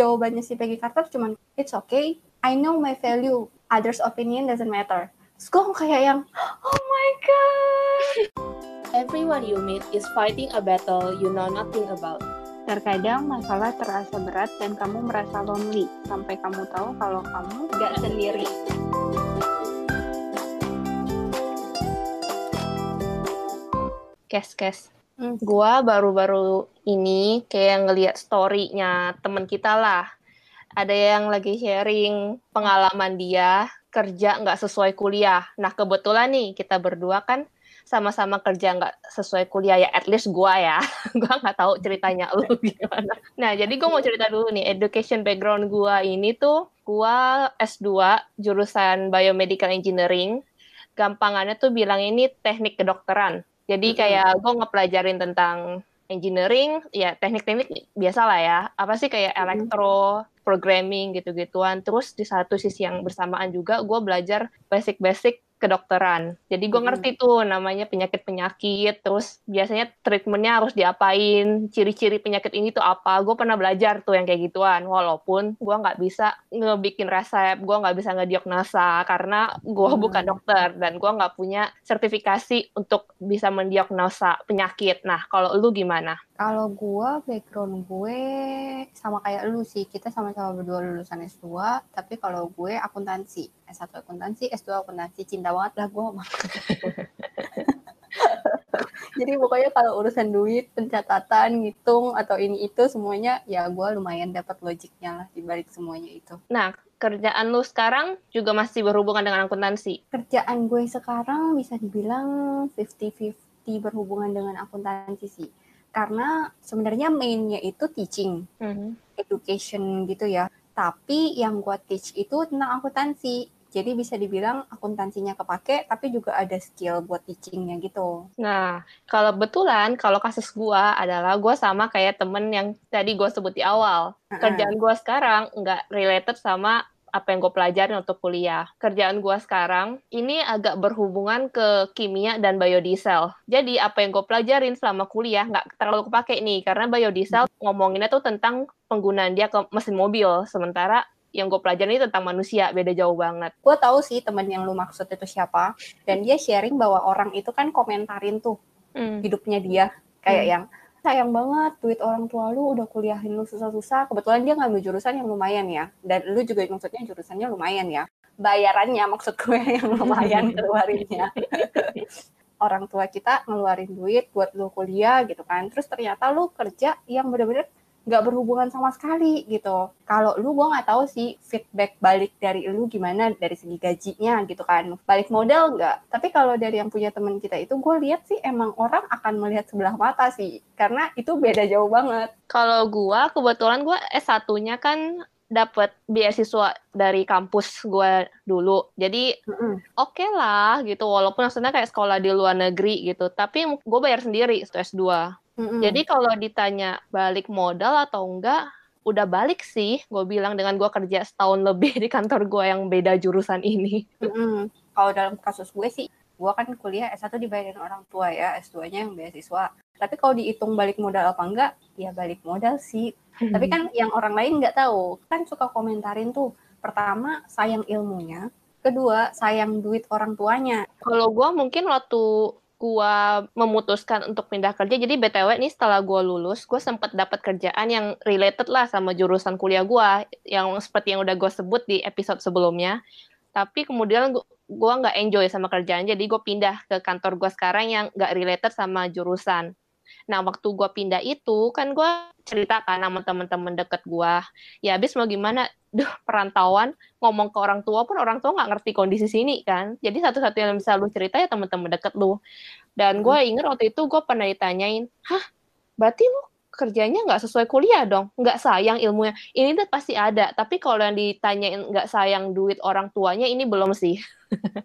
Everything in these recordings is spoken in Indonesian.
jawabannya si Peggy Carter cuman it's okay I know my value others opinion doesn't matter terus gue kayak yang oh my god Everyone you meet is fighting a battle you know nothing about. Terkadang masalah terasa berat dan kamu merasa lonely sampai kamu tahu kalau kamu gak sendiri. Kes kes. Hmm. Gua baru-baru ini kayak ngeliat story-nya temen kita lah. Ada yang lagi sharing pengalaman dia kerja nggak sesuai kuliah. Nah kebetulan nih kita berdua kan sama-sama kerja nggak sesuai kuliah ya at least gua ya gua nggak tahu ceritanya lu gimana nah jadi gua mau cerita dulu nih education background gua ini tuh gua S2 jurusan biomedical engineering gampangannya tuh bilang ini teknik kedokteran jadi kayak gua ngepelajarin tentang engineering ya teknik-teknik biasa lah ya. Apa sih kayak elektro programming gitu-gituan. Terus di satu sisi yang bersamaan juga gue belajar basic-basic kedokteran. Jadi gue ngerti tuh namanya penyakit-penyakit, terus biasanya treatmentnya harus diapain, ciri-ciri penyakit ini tuh apa. Gue pernah belajar tuh yang kayak gituan, walaupun gue nggak bisa ngebikin resep, gue nggak bisa ngediagnosa karena gue Hmm. bukan dokter dan gue nggak punya sertifikasi untuk bisa mendiagnosa penyakit. Nah, kalau lu gimana? Kalau gue, background gue sama kayak lu sih. Kita sama-sama berdua lulusan S2, tapi kalau gue akuntansi. S1 akuntansi, S2 akuntansi. Cinta banget lah gue sama Jadi pokoknya kalau urusan duit, pencatatan, ngitung, atau ini itu semuanya, ya gue lumayan dapat logiknya lah di balik semuanya itu. Nah, kerjaan lu sekarang juga masih berhubungan dengan akuntansi. Kerjaan gue sekarang bisa dibilang 50-50 berhubungan dengan akuntansi sih. Karena sebenarnya mainnya itu teaching. education gitu ya. Tapi yang gua teach itu tentang akuntansi. Jadi bisa dibilang akuntansinya kepake, tapi juga ada skill buat teachingnya gitu. Nah, kalau betulan, kalau kasus gua adalah gua sama kayak temen yang tadi gua sebut di awal. Kerjaan gua sekarang nggak related sama apa yang gue pelajarin untuk kuliah. Kerjaan gua sekarang ini agak berhubungan ke kimia dan biodiesel. Jadi apa yang gue pelajarin selama kuliah nggak terlalu kepake nih, karena biodiesel ngomonginnya tuh tentang penggunaan dia ke mesin mobil, sementara yang gue pelajarin ini tentang manusia, beda jauh banget. Gue tahu sih temen yang lu maksud itu siapa, dan dia sharing bahwa orang itu kan komentarin tuh Hmm. hidupnya dia kayak Hmm. yang sayang banget duit orang tua lu udah kuliahin lu susah-susah. Kebetulan dia ngambil jurusan yang lumayan ya, dan lu juga maksudnya jurusannya lumayan ya. Bayarannya maksud gue yang lumayan keluarinnya. orang tua kita ngeluarin duit buat lu kuliah gitu kan. Terus ternyata lu kerja yang bener-bener nggak berhubungan sama sekali gitu. Kalau lu gue nggak tahu sih feedback balik dari lu gimana dari segi gajinya gitu kan. Balik modal nggak. Tapi kalau dari yang punya teman kita itu gue lihat sih emang orang akan melihat sebelah mata sih. Karena itu beda jauh banget. Kalau gua kebetulan gua S1-nya kan dapat beasiswa dari kampus gua dulu. Jadi oke lah gitu walaupun maksudnya kayak sekolah di luar negeri gitu. Tapi gue bayar sendiri itu S2. Mm-mm. Jadi kalau ditanya balik modal atau enggak udah balik sih gue bilang dengan gua kerja setahun lebih di kantor gua yang beda jurusan ini. Mm-mm. Kalau dalam kasus gue sih, gue kan kuliah S1 dibayarin orang tua ya, S2-nya yang beasiswa. Tapi kalau dihitung balik modal apa enggak, ya balik modal sih. Tapi kan yang orang lain nggak tahu, kan suka komentarin tuh. Pertama, sayang ilmunya. Kedua, sayang duit orang tuanya. Kalau gua mungkin waktu gua memutuskan untuk pindah kerja, jadi BTW nih setelah gua lulus, gua sempat dapat kerjaan yang related lah sama jurusan kuliah gua, yang seperti yang udah gua sebut di episode sebelumnya. Tapi kemudian gu- gua nggak enjoy sama kerjaan, jadi gua pindah ke kantor gua sekarang yang nggak related sama jurusan. Nah, waktu gua pindah itu, kan gua ceritakan sama teman-teman deket gua, ya habis mau gimana, duh perantauan, ngomong ke orang tua pun orang tua nggak ngerti kondisi sini kan. Jadi satu-satunya yang bisa lu cerita ya teman-teman deket lu. Dan gue inget waktu itu gue pernah ditanyain, hah berarti lu kerjanya nggak sesuai kuliah dong? Nggak sayang ilmunya? Ini tuh pasti ada. Tapi kalau yang ditanyain nggak sayang duit orang tuanya ini belum sih.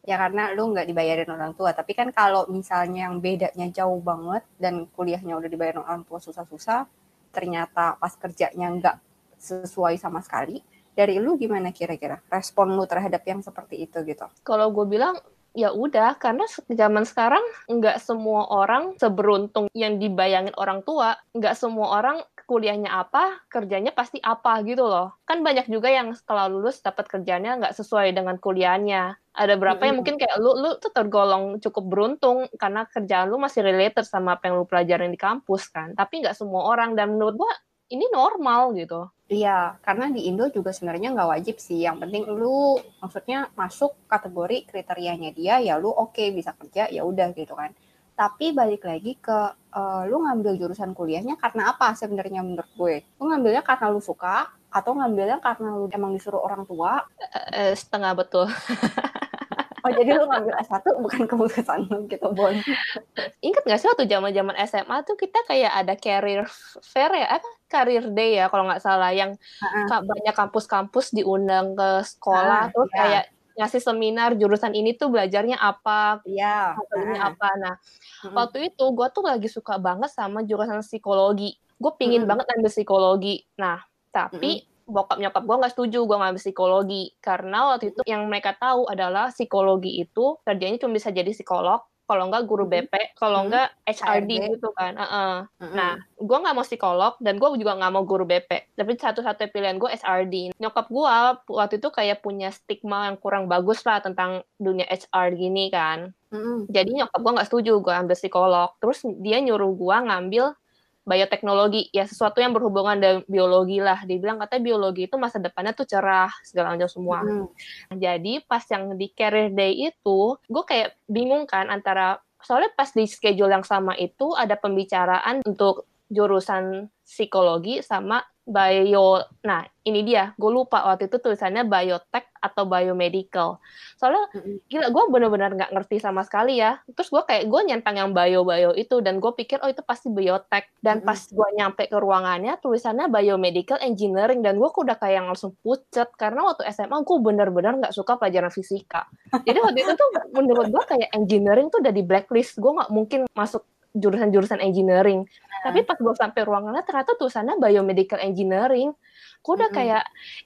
Ya karena lu nggak dibayarin orang tua. Tapi kan kalau misalnya yang bedanya jauh banget dan kuliahnya udah dibayarin orang tua susah-susah, ternyata pas kerjanya nggak sesuai sama sekali. Dari lu gimana kira-kira respon lu terhadap yang seperti itu gitu? Kalau gue bilang ya udah karena zaman sekarang nggak semua orang seberuntung yang dibayangin orang tua nggak semua orang kuliahnya apa, kerjanya pasti apa gitu loh. Kan banyak juga yang setelah lulus dapat kerjanya nggak sesuai dengan kuliahnya. Ada berapa yang mungkin kayak lu, lu tuh tergolong cukup beruntung karena kerjaan lu masih related sama apa yang lu pelajarin di kampus kan. Tapi nggak semua orang dan menurut gua ini normal gitu. Iya, karena di Indo juga sebenarnya nggak wajib sih. Yang penting lu maksudnya masuk kategori kriterianya dia, ya lu oke okay, bisa kerja, ya udah gitu kan. Tapi balik lagi ke uh, lu ngambil jurusan kuliahnya karena apa sebenarnya menurut gue? Lu ngambilnya karena lu suka atau ngambilnya karena lu emang disuruh orang tua? Uh, setengah betul. Oh jadi lu ngambil S1 bukan keputusan lu gitu Bon. Ingat gak sih waktu zaman zaman SMA tuh kita kayak ada career fair ya apa career day ya kalau nggak salah yang uh-huh. banyak kampus-kampus diundang ke sekolah uh, terus yeah. kayak ngasih seminar jurusan ini tuh belajarnya apa, iya, yeah. uh. apa. Nah, uh-huh. waktu itu gue tuh lagi suka banget sama jurusan psikologi. Gue pingin uh-huh. banget ambil psikologi. Nah, tapi uh-huh bokap nyokap gue nggak setuju gue ngambil psikologi karena waktu itu yang mereka tahu adalah psikologi itu kerjanya cuma bisa jadi psikolog kalau nggak guru BP, kalau nggak HRD gitu kan. Uh -uh. Nah, gue nggak mau psikolog dan gue juga nggak mau guru BP. Tapi satu-satu pilihan gue HRD. Nyokap gue waktu itu kayak punya stigma yang kurang bagus lah tentang dunia HR gini kan. Jadi nyokap gue nggak setuju gue ambil psikolog. Terus dia nyuruh gue ngambil bioteknologi ya sesuatu yang berhubungan dengan biologi lah dibilang katanya biologi itu masa depannya tuh cerah segala macam semua hmm. jadi pas yang di career day itu gue kayak bingung kan antara soalnya pas di schedule yang sama itu ada pembicaraan untuk jurusan psikologi sama bio. Nah, ini dia. Gue lupa waktu itu tulisannya biotek atau biomedical. Soalnya gila gue bener-bener nggak ngerti sama sekali ya. Terus gue kayak gue nyentang yang bio-bio itu dan gue pikir oh itu pasti biotek. Dan pas gue nyampe ke ruangannya tulisannya biomedical engineering dan gue udah kayak langsung pucet karena waktu SMA gue bener-bener nggak suka pelajaran fisika. Jadi waktu itu tuh menurut gue kayak engineering tuh udah di blacklist. Gue nggak mungkin masuk jurusan-jurusan engineering. Hmm. Tapi pas gue sampai ruangannya ternyata tulisannya biomedical engineering. Gue udah hmm. kayak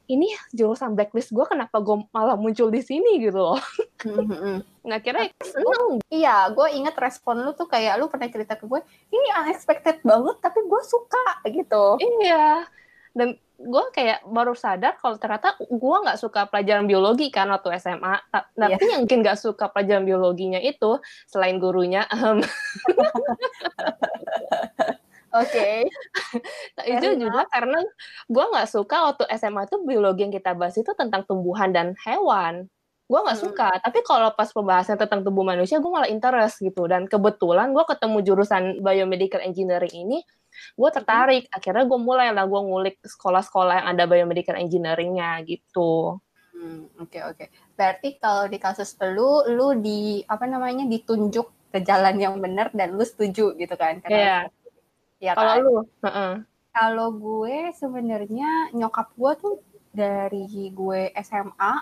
ini jurusan blacklist gue kenapa gue malah muncul di sini gitu loh. Hmm. nah kira seneng. Iya, gue inget respon lu tuh kayak lu pernah cerita ke gue, ini unexpected banget tapi gue suka gitu. Iya. Dan gue kayak baru sadar kalau ternyata gue nggak suka pelajaran biologi kan waktu SMA. Tapi yeah. yang mungkin nggak suka pelajaran biologinya itu selain gurunya. Um, Oke. Okay. itu juga karena gue nggak suka waktu SMA itu biologi yang kita bahas itu tentang tumbuhan dan hewan. Gue nggak hmm. suka. Tapi kalau pas pembahasan tentang tubuh manusia, gue malah interest gitu. Dan kebetulan gue ketemu jurusan biomedical engineering ini gue tertarik akhirnya gue mulai lah gue ngulik sekolah-sekolah yang ada biomedical engineeringnya gitu oke hmm, oke okay, okay. berarti kalau di kasus lu lu di apa namanya ditunjuk ke jalan yang benar dan lu setuju gitu kan Iya. Yeah. ya kalau kan? lu uh -uh. kalau gue sebenarnya nyokap gue tuh dari gue SMA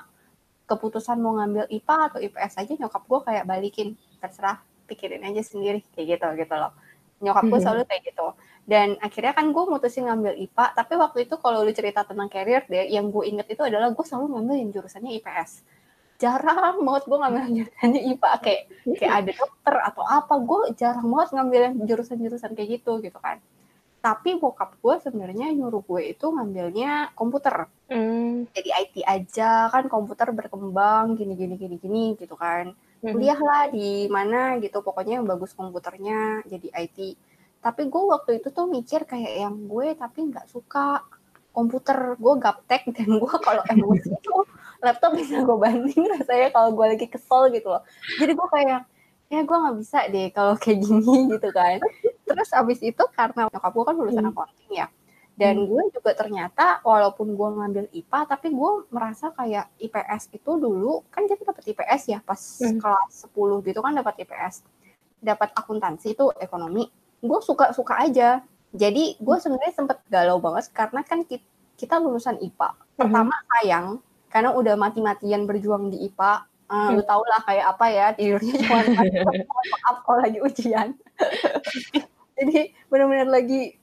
keputusan mau ngambil IPA atau IPS aja nyokap gue kayak balikin terserah pikirin aja sendiri kayak gitu gitu loh nyokap gue selalu kayak gitu dan akhirnya kan gue mutusin ngambil IPA tapi waktu itu kalau lu cerita tentang career deh yang gue inget itu adalah gue selalu ngambil yang jurusannya IPS jarang banget gue ngambil yang jurusannya IPA kayak kayak ada dokter atau apa gue jarang banget ngambil yang jurusan-jurusan kayak gitu gitu kan. Tapi bokap gue sebenarnya nyuruh gue itu ngambilnya komputer. Mm. jadi IT aja kan komputer berkembang gini gini gini gini gitu kan. Hmm. kuliahlah di mana gitu pokoknya yang bagus komputernya jadi IT tapi gue waktu itu tuh mikir kayak yang gue tapi nggak suka komputer gue gaptek dan gue kalau emosi tuh laptop bisa gue banding rasanya kalau gue lagi kesel gitu loh jadi gue kayak ya gue nggak bisa deh kalau kayak gini gitu kan terus abis itu karena nyokap gue kan lulusan hmm. accounting ya dan hmm. gue juga ternyata walaupun gue ngambil IPA tapi gue merasa kayak IPS itu dulu kan jadi dapat IPS ya pas hmm. kelas 10 gitu kan dapat IPS dapat akuntansi itu ekonomi gue suka suka aja jadi gue hmm. sebenarnya sempet galau banget karena kan kita, lulusan IPA hmm. pertama sayang karena udah mati-matian berjuang di IPA uh, hmm. lu tau lah kayak apa ya tidurnya cuma maaf kalau lagi ujian jadi benar-benar lagi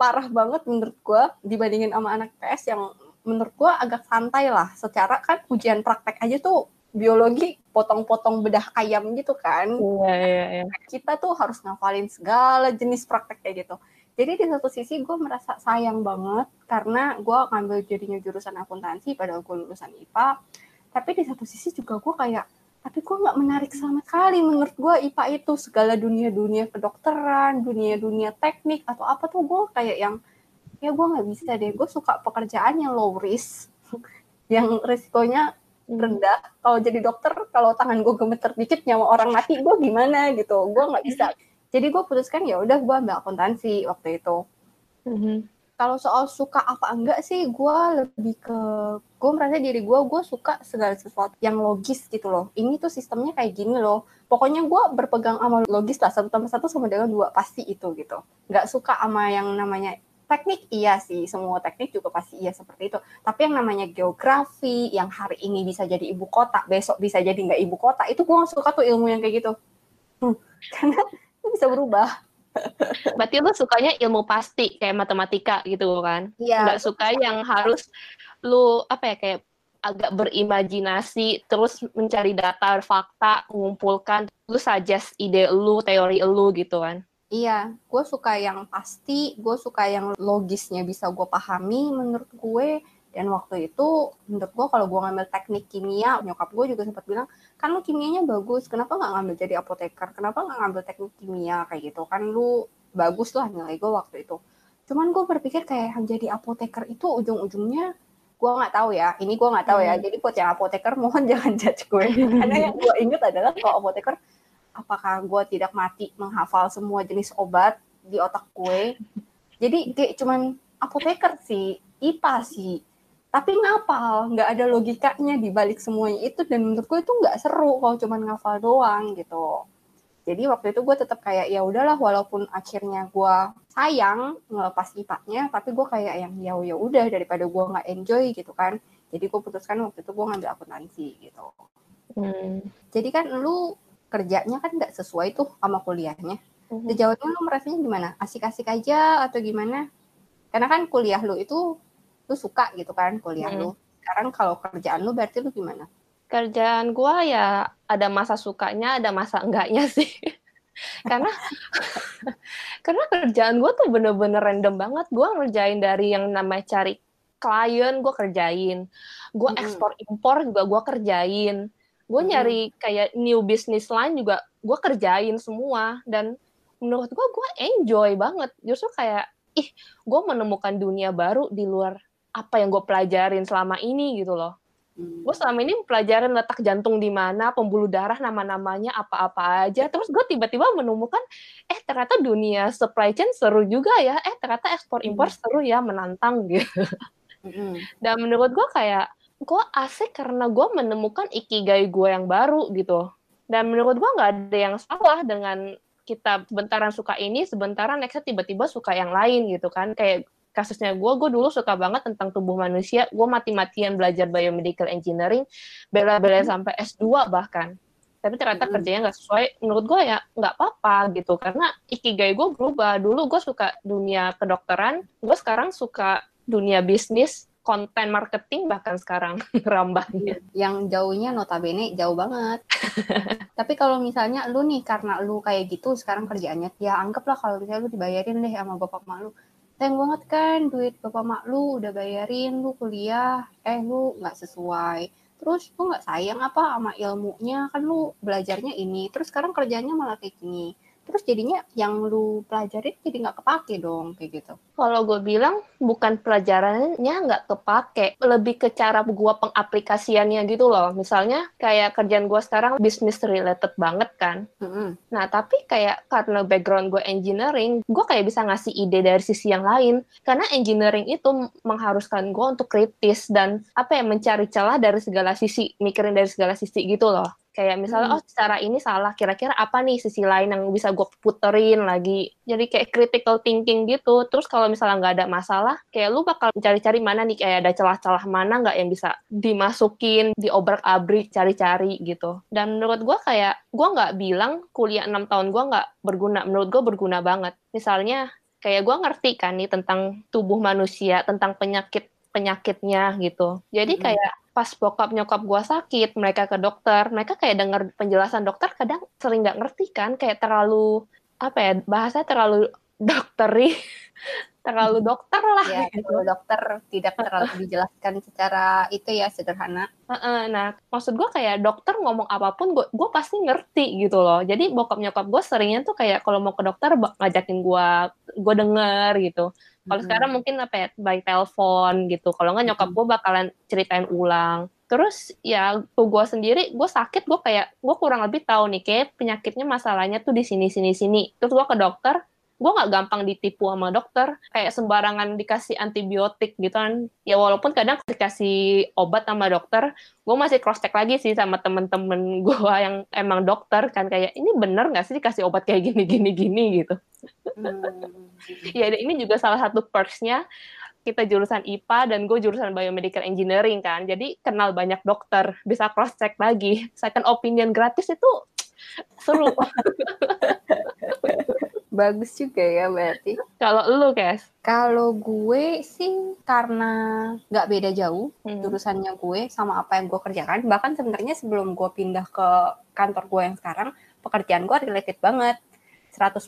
parah banget menurut gue dibandingin sama anak PS yang menurut gue agak santai lah secara kan ujian praktek aja tuh biologi potong-potong bedah ayam gitu kan. Iya, iya, iya. Kita tuh harus ngafalin segala jenis praktek kayak gitu. Jadi di satu sisi gue merasa sayang banget karena gue ngambil jadinya jurusan akuntansi padahal gue lulusan IPA. Tapi di satu sisi juga gue kayak, tapi gue nggak menarik sama sekali menurut gue IPA itu segala dunia-dunia kedokteran, dunia-dunia teknik atau apa tuh gue kayak yang ya gue nggak bisa deh. Gue suka pekerjaan yang low risk, yang risikonya rendah. Kalau jadi dokter, kalau tangan gue gemeter dikit nyawa orang mati, gue gimana gitu. Gue nggak bisa jadi gue putuskan ya udah gue ambil akuntansi waktu itu mm-hmm. kalau soal suka apa enggak sih gue lebih ke gue merasa diri gue gue suka segala sesuatu yang logis gitu loh ini tuh sistemnya kayak gini loh pokoknya gue berpegang sama logis lah satu tambah satu sama dengan dua pasti itu gitu nggak suka sama yang namanya teknik iya sih semua teknik juga pasti iya seperti itu tapi yang namanya geografi yang hari ini bisa jadi ibu kota besok bisa jadi nggak ibu kota itu gue suka tuh ilmu yang kayak gitu hmm. karena bisa berubah. Berarti lu sukanya ilmu pasti kayak matematika gitu kan? Iya. Gak suka yang harus lu apa ya kayak agak berimajinasi terus mencari data fakta mengumpulkan lu suggest ide lu teori lu gitu kan iya gue suka yang pasti gue suka yang logisnya bisa gue pahami menurut gue. Dan waktu itu menurut gue kalau gue ngambil teknik kimia nyokap gue juga sempat bilang kan lu kimianya bagus kenapa nggak ngambil jadi apoteker? Kenapa nggak ngambil teknik kimia? Kayak gitu. Kan lu bagus lah nilai gue waktu itu. Cuman gue berpikir kayak yang jadi apoteker itu ujung-ujungnya gue nggak tahu ya. Ini gue nggak tahu ya. Hmm. jadi buat yang apoteker mohon jangan judge gue. Karena yang gue inget adalah kalau apoteker apakah gue tidak mati menghafal semua jenis obat di otak gue jadi kayak cuman apoteker sih IPA sih. Tapi ngapal nggak ada logikanya di balik semuanya itu. Dan menurutku itu nggak seru kalau cuma ngafal doang gitu. Jadi waktu itu gue tetap kayak ya udahlah walaupun akhirnya gue sayang ngelepas IPA-nya tapi gue kayak yang ya ya udah daripada gue nggak enjoy gitu kan. Jadi gue putuskan waktu itu gue ngambil akuntansi gitu. Hmm. jadi kan lu kerjanya kan nggak sesuai tuh sama kuliahnya hmm. sejauh ini lu merasanya gimana asik-asik aja atau gimana karena kan kuliah lu itu lu suka gitu kan kuliah hmm. lu. Sekarang kalau kerjaan lu berarti lu gimana? Kerjaan gua ya ada masa sukanya, ada masa enggaknya sih. karena karena kerjaan gua tuh bener-bener random banget. Gua ngerjain dari yang namanya cari klien, gua kerjain. Gua mm ekspor impor juga gua kerjain. Gue nyari kayak new business line juga gue kerjain semua dan menurut gue gue enjoy banget justru kayak ih gue menemukan dunia baru di luar apa yang gue pelajarin selama ini gitu loh. Hmm. Gue selama ini pelajarin letak jantung di mana, pembuluh darah nama-namanya apa-apa aja. Terus gue tiba-tiba menemukan, eh ternyata dunia supply chain seru juga ya. Eh ternyata ekspor impor hmm. seru ya, menantang gitu. Hmm. Dan menurut gue kayak gue asik karena gue menemukan ikigai gue yang baru gitu. Dan menurut gue nggak ada yang salah dengan kita sebentaran suka ini, sebentaran nextnya tiba-tiba suka yang lain gitu kan. Kayak kasusnya gue, gue dulu suka banget tentang tubuh manusia. Gue mati-matian belajar biomedical engineering, bela-bela hmm. sampai S2 bahkan. Tapi ternyata hmm. kerjanya nggak sesuai. Menurut gue ya nggak apa-apa gitu. Karena ikigai gue berubah. Dulu gue suka dunia kedokteran, gue sekarang suka dunia bisnis, konten marketing bahkan sekarang rambahnya. Yang jauhnya notabene jauh banget. Tapi kalau misalnya lu nih karena lu kayak gitu sekarang kerjaannya ya anggaplah kalau misalnya lu dibayarin deh sama bapak mak lu sayang banget kan duit bapak mak lu udah bayarin lu kuliah eh lu nggak sesuai terus lu nggak sayang apa sama ilmunya kan lu belajarnya ini terus sekarang kerjanya malah kayak gini terus jadinya yang lu pelajarin jadi nggak kepake dong kayak gitu. Kalau gue bilang bukan pelajarannya nggak kepake, lebih ke cara gue pengaplikasiannya gitu loh. Misalnya kayak kerjaan gue sekarang bisnis related banget kan. Mm-hmm. Nah tapi kayak karena background gue engineering, gue kayak bisa ngasih ide dari sisi yang lain. Karena engineering itu mengharuskan gue untuk kritis dan apa ya mencari celah dari segala sisi, mikirin dari segala sisi gitu loh. Kayak misalnya, hmm. oh cara ini salah, kira-kira apa nih sisi lain yang bisa gue puterin lagi. Jadi kayak critical thinking gitu. Terus kalau misalnya nggak ada masalah, kayak lu bakal cari-cari mana nih, kayak ada celah-celah mana nggak yang bisa dimasukin, diobrak-abrik, cari-cari gitu. Dan menurut gue kayak, gue nggak bilang kuliah 6 tahun gue nggak berguna. Menurut gue berguna banget. Misalnya, kayak gue ngerti kan nih tentang tubuh manusia, tentang penyakit penyakitnya gitu. Jadi kayak pas bokap nyokap gue sakit, mereka ke dokter, mereka kayak denger penjelasan dokter kadang sering nggak ngerti kan, kayak terlalu apa ya bahasa terlalu dokteri terlalu dokter lah ya gitu. kalau dokter tidak terlalu dijelaskan secara itu ya sederhana Heeh, Nah, maksud gue kayak dokter ngomong apa pun, gue gue pasti ngerti gitu loh. Jadi bokap nyokap gue seringnya tuh kayak kalau mau ke dokter ngajakin gue, gue denger gitu. Kalau sekarang mungkin apa ya, by telepon gitu. Kalau nggak nyokap gue bakalan ceritain ulang. Terus ya gue sendiri, gue sakit, gue kayak gue kurang lebih tahu nih kayak penyakitnya masalahnya tuh di sini sini sini. Terus gue ke dokter, gue nggak gampang ditipu sama dokter. Kayak sembarangan dikasih antibiotik gitu kan. Ya walaupun kadang dikasih obat sama dokter gue masih cross check lagi sih sama temen-temen gue yang emang dokter kan. Kayak ini bener nggak sih dikasih obat kayak gini gini gini? gitu. Hmm. ya ini juga salah satu perksnya. Kita jurusan IPA dan gue jurusan biomedical engineering kan. Jadi kenal banyak dokter bisa cross check lagi. Second opinion gratis itu seru bagus juga ya berarti kalau lu Kes kalau gue sih karena nggak beda jauh Hmm. jurusannya gue sama apa yang gue kerjakan bahkan sebenarnya sebelum gue pindah ke kantor gue yang sekarang pekerjaan gue related banget 100%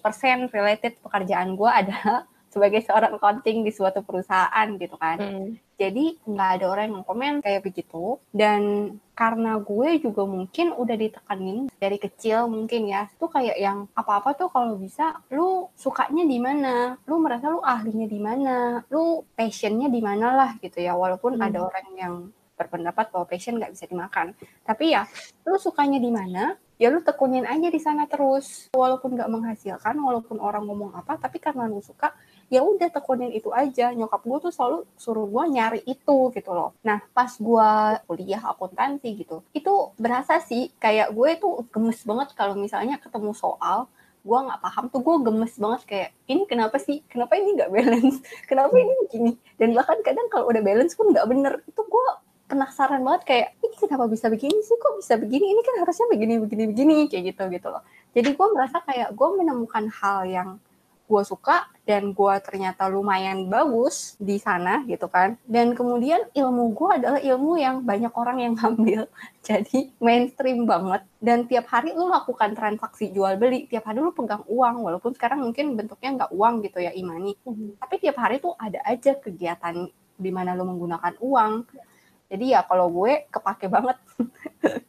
related pekerjaan gue adalah sebagai seorang accounting di suatu perusahaan gitu kan Hmm. Jadi nggak ada orang yang komen kayak begitu. Dan karena gue juga mungkin udah ditekanin dari kecil mungkin ya. Tuh kayak yang apa-apa tuh kalau bisa lu sukanya di mana? Lu merasa lu ahlinya di mana? Lu passionnya di mana lah gitu ya. Walaupun Hmm. ada orang yang berpendapat bahwa passion nggak bisa dimakan. Tapi ya lu sukanya di mana ya lu tekunin aja di sana terus. Walaupun nggak menghasilkan walaupun orang ngomong apa tapi karena lu suka ya udah tekunin itu aja. Nyokap gue tuh selalu suruh gue nyari itu gitu loh. Nah pas gue kuliah akuntansi gitu itu berasa sih kayak gue tuh gemes banget kalau misalnya ketemu soal gue nggak paham tuh gue gemes banget kayak ini kenapa sih? Kenapa ini nggak balance? Kenapa ini begini dan bahkan kadang kalau udah balance pun nggak bener. Itu gue penasaran banget kayak ini kenapa bisa begini sih? Kok bisa begini? Ini kan harusnya begini begini begini kayak gitu gitu loh. Jadi gue merasa kayak gue menemukan hal yang gue suka dan gue ternyata lumayan bagus di sana gitu kan. Dan kemudian ilmu gue adalah ilmu yang banyak orang yang ambil jadi mainstream banget. Dan tiap hari lu lakukan transaksi jual beli tiap hari lu pegang uang walaupun sekarang mungkin bentuknya nggak uang gitu ya imani tapi tiap hari tuh ada aja kegiatan di mana lu menggunakan uang jadi ya kalau gue kepake banget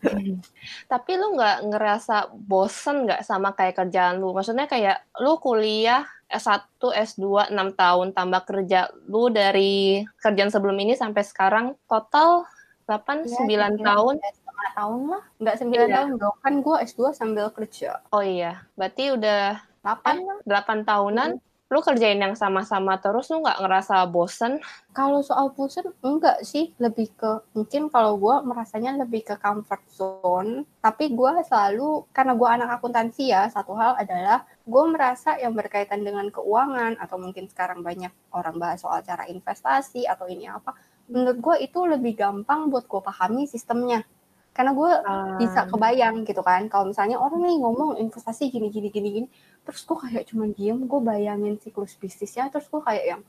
Tapi lu nggak ngerasa bosen nggak sama kayak kerjaan lu? Maksudnya kayak lu kuliah S1, S2, 6 tahun, tambah kerja lu dari kerjaan sebelum ini sampai sekarang, total 8, Ya, 9 kira-kira tahun? setengah tahun lah nggak sembilan Iya. tahun dong kan gue S2 sambil kerja Oh iya, berarti udah 8 lah 8 tahunan, lu kerjain yang sama-sama terus, lu nggak ngerasa bosen? Kalau soal bosen enggak sih, lebih ke mungkin kalau gue merasanya lebih ke comfort zone. Tapi gue selalu karena gue anak akuntansi ya, satu hal adalah gue merasa yang berkaitan dengan keuangan atau mungkin sekarang banyak orang bahas soal cara investasi atau ini apa. Menurut gue itu lebih gampang buat gue pahami sistemnya. Karena gue bisa kebayang gitu kan kalau misalnya orang nih ngomong investasi gini gini gini gini terus gue kayak cuman diem gue bayangin siklus bisnisnya terus gue kayak yang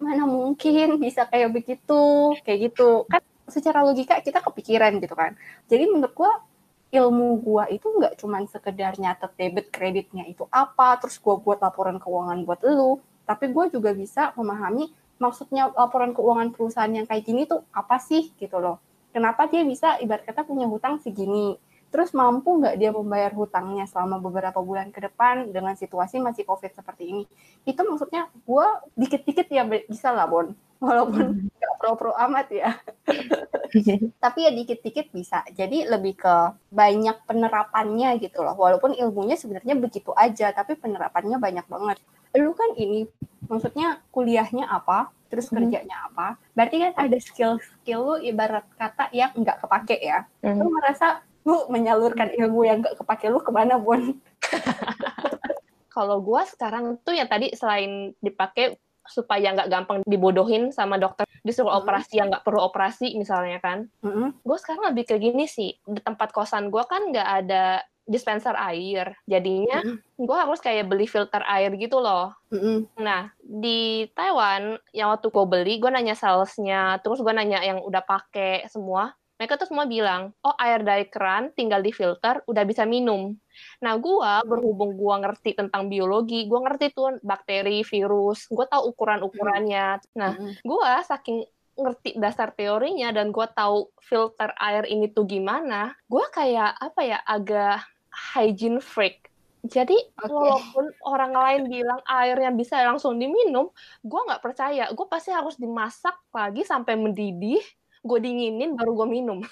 mana mungkin bisa kayak begitu? Kayak gitu. Kan secara logika kita kepikiran gitu kan. Jadi menurut gue ilmu gue itu nggak cuman sekedar nyatet debit kreditnya itu apa terus gue buat laporan keuangan buat lu tapi gue juga bisa memahami maksudnya laporan keuangan perusahaan yang kayak gini tuh apa sih gitu loh kenapa dia bisa ibarat kata punya hutang segini? Terus mampu nggak dia membayar hutangnya selama beberapa bulan ke depan dengan situasi masih covid seperti ini? Itu maksudnya gue dikit-dikit ya bisa lah Bon. Walaupun nggak pro-pro amat ya. Tapi ya dikit-dikit bisa. Jadi lebih ke banyak penerapannya gitu loh. Walaupun ilmunya sebenarnya begitu aja tapi penerapannya banyak banget. Lu kan ini maksudnya kuliahnya apa terus Mhm. kerjanya apa berarti kan ada skill-skill lu ibarat kata yang nggak kepake ya Mhm. lu merasa lu menyalurkan ilmu yang nggak kepake lu ke mana Bon Kalau gua sekarang tuh ya tadi selain dipakai supaya nggak gampang dibodohin sama dokter, disuruh Hmm. operasi yang nggak perlu operasi misalnya kan. Mm-mm. Gue sekarang lebih ke gini sih, di tempat kosan gue kan nggak ada dispenser air, jadinya Mm-mm. gue harus kayak beli filter air gitu loh. Mm-mm. Nah, di Taiwan, yang waktu gue beli, gue nanya salesnya, terus gue nanya yang udah pakai semua, mereka tuh semua bilang, oh air dari keran tinggal difilter, udah bisa minum. Nah, gua berhubung gua ngerti tentang biologi, gua ngerti tuh bakteri, virus, gua tahu ukuran-ukurannya. Nah, Mm-mm. gua saking ngerti dasar teorinya dan gua tahu filter air ini tuh gimana, gua kayak apa ya agak hygiene freak. Jadi Oke. walaupun orang lain bilang airnya bisa langsung diminum, gua nggak percaya. Gue pasti harus dimasak lagi sampai mendidih, gue dinginin baru gue minum.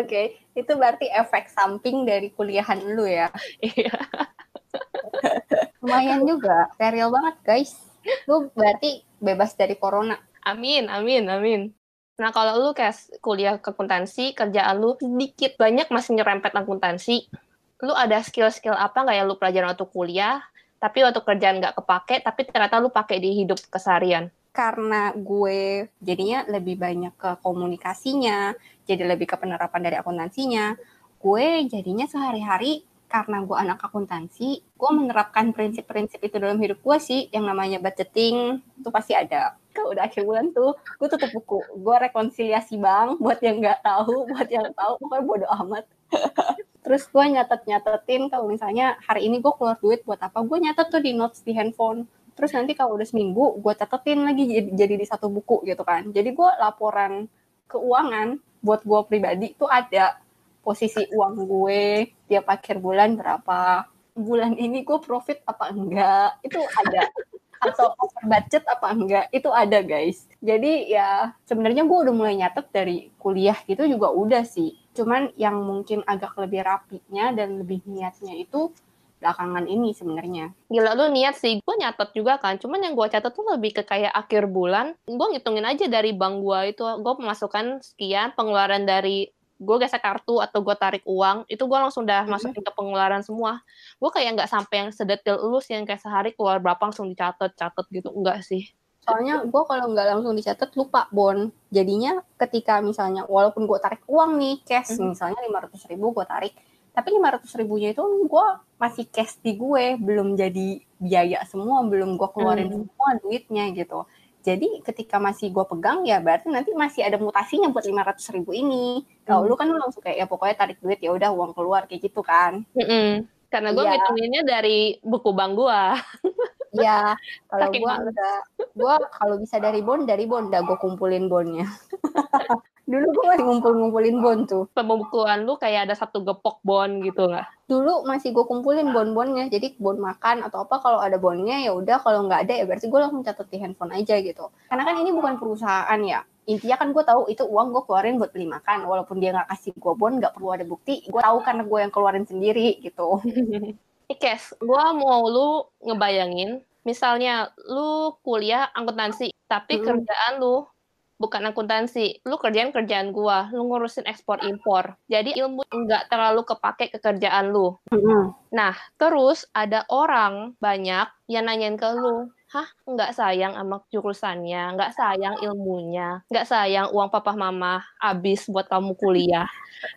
Oke, itu berarti efek samping dari kuliahan lu ya. Iya. Lumayan juga, steril banget guys. Lu berarti bebas dari corona. amin, amin, amin. Nah kalau lu kayak kuliah akuntansi, kerjaan lu sedikit banyak masih nyerempet akuntansi, lu ada skill-skill apa nggak yang lu pelajarin waktu kuliah, tapi waktu kerjaan nggak kepake, tapi ternyata lu pakai di hidup keseharian. Karena gue jadinya lebih banyak ke komunikasinya, jadi lebih ke penerapan dari akuntansinya. Gue jadinya sehari-hari karena gue anak akuntansi, gue menerapkan prinsip-prinsip itu dalam hidup gue sih, yang namanya budgeting, itu pasti ada. Kalau udah akhir bulan tuh, gue tutup buku. Gue rekonsiliasi bank, buat yang nggak tahu, buat yang tahu, pokoknya bodo amat. Terus gue nyatet-nyatetin kalau misalnya hari ini gue keluar duit buat apa, gue nyatet tuh di notes di handphone. Terus nanti kalau udah seminggu, gue catetin lagi jadi, jadi di satu buku gitu kan. Jadi gue laporan keuangan buat gue pribadi tuh ada posisi uang gue tiap akhir bulan berapa. Bulan ini gue profit apa enggak, itu ada. Atau over budget apa enggak, itu ada guys. Jadi ya sebenarnya gue udah mulai nyatet dari kuliah gitu juga udah sih. Cuman yang mungkin agak lebih rapinya dan lebih niatnya itu belakangan ini sebenarnya. Gila lu niat sih, gue nyatet juga kan. Cuman yang gue catat tuh lebih ke kayak akhir bulan. Gue ngitungin aja dari bank gue itu, gue memasukkan sekian pengeluaran dari gue gesek kartu atau gue tarik uang, itu gue langsung udah Mhm. masukin ke pengeluaran semua. Gue kayak nggak sampai yang sedetil lu sih yang kayak sehari keluar berapa langsung dicatat, catat gitu. Enggak sih. Soalnya gue kalau nggak langsung dicatat lupa bon. Jadinya ketika misalnya walaupun gue tarik uang nih cash Mhm. misalnya 500 ribu gue tarik, tapi 500 ribunya itu gue masih cash di gue, belum jadi biaya semua, belum gue keluarin Hmm. semua duitnya gitu. Jadi ketika masih gue pegang ya berarti nanti masih ada mutasinya buat 500 ribu ini. Kalau Hmm. lu kan lu langsung kayak ya pokoknya tarik duit ya udah uang keluar kayak gitu kan. Mm-mm. Karena gue Iya. ngitunginnya dari buku bank gue. Iya, kalau gue enggak, gue kalau bisa dari bon dari bon, dah gue kumpulin bonnya. Dulu gue masih ngumpul-ngumpulin bon tuh. Pembukuan lu kayak ada satu gepok bon gitu nggak? Dulu masih gue kumpulin bon-bonnya, jadi bon makan atau apa kalau ada bonnya ya udah, kalau nggak ada ya berarti gue langsung catat di handphone aja gitu. Karena kan ini bukan perusahaan ya. Intinya kan gue tahu itu uang gue keluarin buat beli makan, walaupun dia nggak kasih gue bon, nggak perlu ada bukti. Gue tahu karena gue yang keluarin sendiri gitu. Ikes, gua mau lu ngebayangin, misalnya lu kuliah akuntansi, tapi Mm-mm. kerjaan lu bukan akuntansi, lu kerjaan kerjaan gua, lu ngurusin ekspor impor. Jadi ilmu nggak terlalu kepake ke kerjaan lu. Nah, terus ada orang banyak yang nanyain ke lu, hah, nggak sayang sama jurusannya, nggak sayang ilmunya, nggak sayang uang papa mama habis buat kamu kuliah,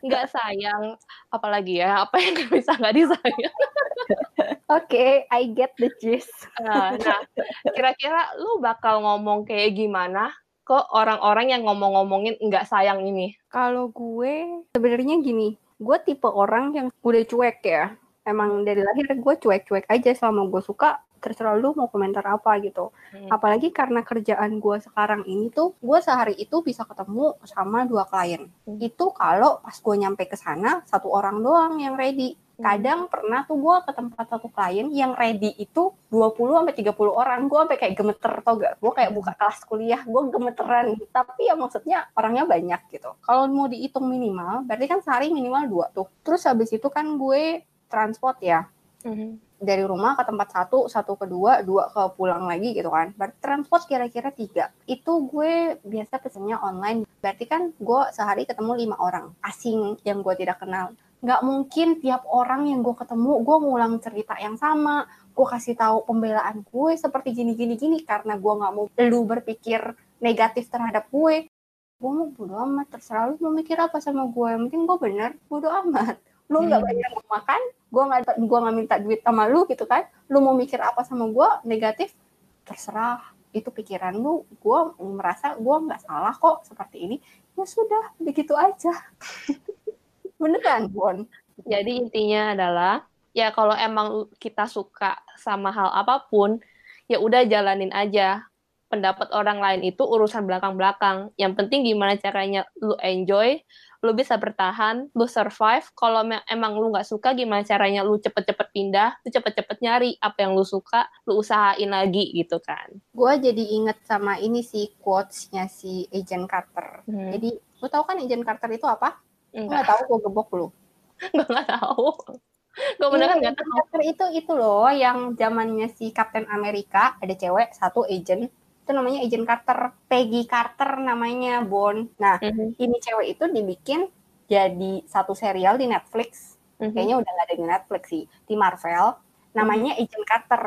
nggak sayang apalagi ya, apa yang nggak bisa nggak disayang. Oke, I get the gist. Nah, nah, kira-kira lu bakal ngomong kayak gimana ke orang-orang yang ngomong-ngomongin nggak sayang ini? Kalau gue sebenarnya gini, gue tipe orang yang udah cuek ya. Emang dari lahir gue cuek-cuek aja selama gue suka terserah lu mau komentar apa gitu. Hmm. Apalagi karena kerjaan gue sekarang ini tuh, gue sehari itu bisa ketemu sama dua klien. Hmm. Itu kalau pas gue nyampe ke sana, satu orang doang yang ready. Kadang pernah tuh gue ke tempat satu klien yang ready itu 20 sampai 30 orang. Gue sampai kayak gemeter tau gak? Gue kayak buka kelas kuliah, gue gemeteran. Tapi ya maksudnya orangnya banyak gitu. Kalau mau dihitung minimal, berarti kan sehari minimal dua tuh. Terus habis itu kan gue transport ya Mhm. Dari rumah ke tempat satu, satu ke dua, dua ke pulang lagi gitu kan. Berarti transport kira-kira tiga. Itu gue biasa pesennya online. Berarti kan gue sehari ketemu lima orang asing yang gue tidak kenal. Nggak mungkin tiap orang yang gue ketemu, gue ngulang cerita yang sama. Gue kasih tahu pembelaan gue seperti gini, gini, gini. Karena gue nggak mau lu berpikir negatif terhadap gue. Gue mau bodo amat, terserah lu mau mikir apa sama gue. Yang penting gue bener, bodo amat. Lu nggak Hmm. bayar gue makan, gue nggak gua nggak minta duit sama lu gitu kan. Lu mau mikir apa sama gue negatif terserah. Itu pikiran lu. Gue merasa gue nggak salah kok seperti ini. Ya sudah begitu aja. Beneran Bon. Jadi intinya adalah ya kalau emang kita suka sama hal apa pun, ya udah jalanin aja. Pendapat orang lain itu urusan belakang-belakang. Yang penting gimana caranya lu enjoy, lu bisa bertahan, lu survive. Kalau emang lu nggak suka, gimana caranya lu cepet-cepet pindah, lu cepet-cepet nyari apa yang lu suka, lu usahain lagi gitu kan. gue jadi inget sama ini sih quotes-nya si Agent Carter Hmm. jadi lu tahu kan Agent Carter itu apa? Enggak, nggak tahu gue gebok lu gue nggak tahu. Gue beneran nggak tahu. Carter itu itu loh yang zamannya si Captain Amerika ada cewek satu agent itu namanya Agent Carter Peggy Carter namanya Bon. Nah Mhm, ini cewek itu dibikin jadi satu serial di Netflix. Mhm, kayaknya udah nggak ada di Netflix sih di Marvel. Namanya Agent Carter.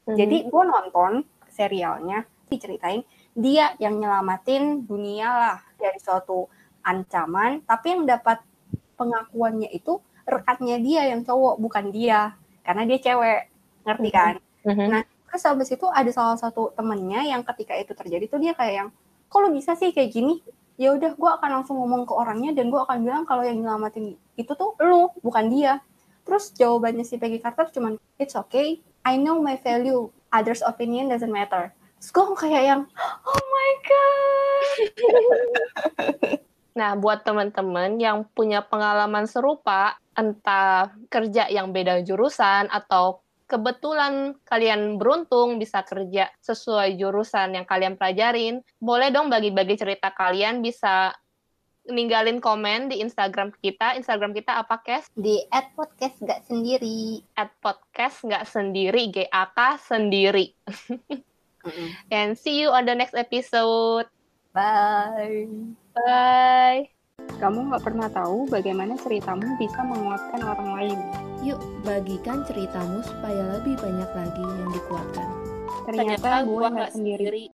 Mhm. jadi gue nonton serialnya diceritain dia yang nyelamatin dunia lah dari suatu ancaman tapi yang dapat pengakuannya itu rekatnya dia yang cowok bukan dia. Karena dia cewek ngerti Mhm. kan? Mhm. Nah, terus habis itu ada salah satu temennya yang ketika itu terjadi tuh dia kayak yang kalau bisa sih kayak gini? Ya udah gue akan langsung ngomong ke orangnya dan gue akan bilang kalau yang nyelamatin itu tuh lu bukan dia. Terus jawabannya si Peggy Carter cuman it's okay I know my value others opinion doesn't matter. Terus gue kayak yang oh my god. Nah, buat teman-teman yang punya pengalaman serupa, entah kerja yang beda jurusan atau kebetulan kalian beruntung bisa kerja sesuai jurusan yang kalian pelajarin, boleh dong bagi-bagi cerita kalian bisa ninggalin komen di Instagram kita. Instagram kita apa, Kes? di at podcast gak sendiri At podcast nggak sendiri, GAK sendiri. And see you on the next episode. bye Bye! Kamu nggak pernah tahu bagaimana ceritamu bisa menguatkan orang lain. Yuk, bagikan ceritamu supaya lebih banyak lagi yang dikuatkan. Ternyata, gue gua nggak sendiri.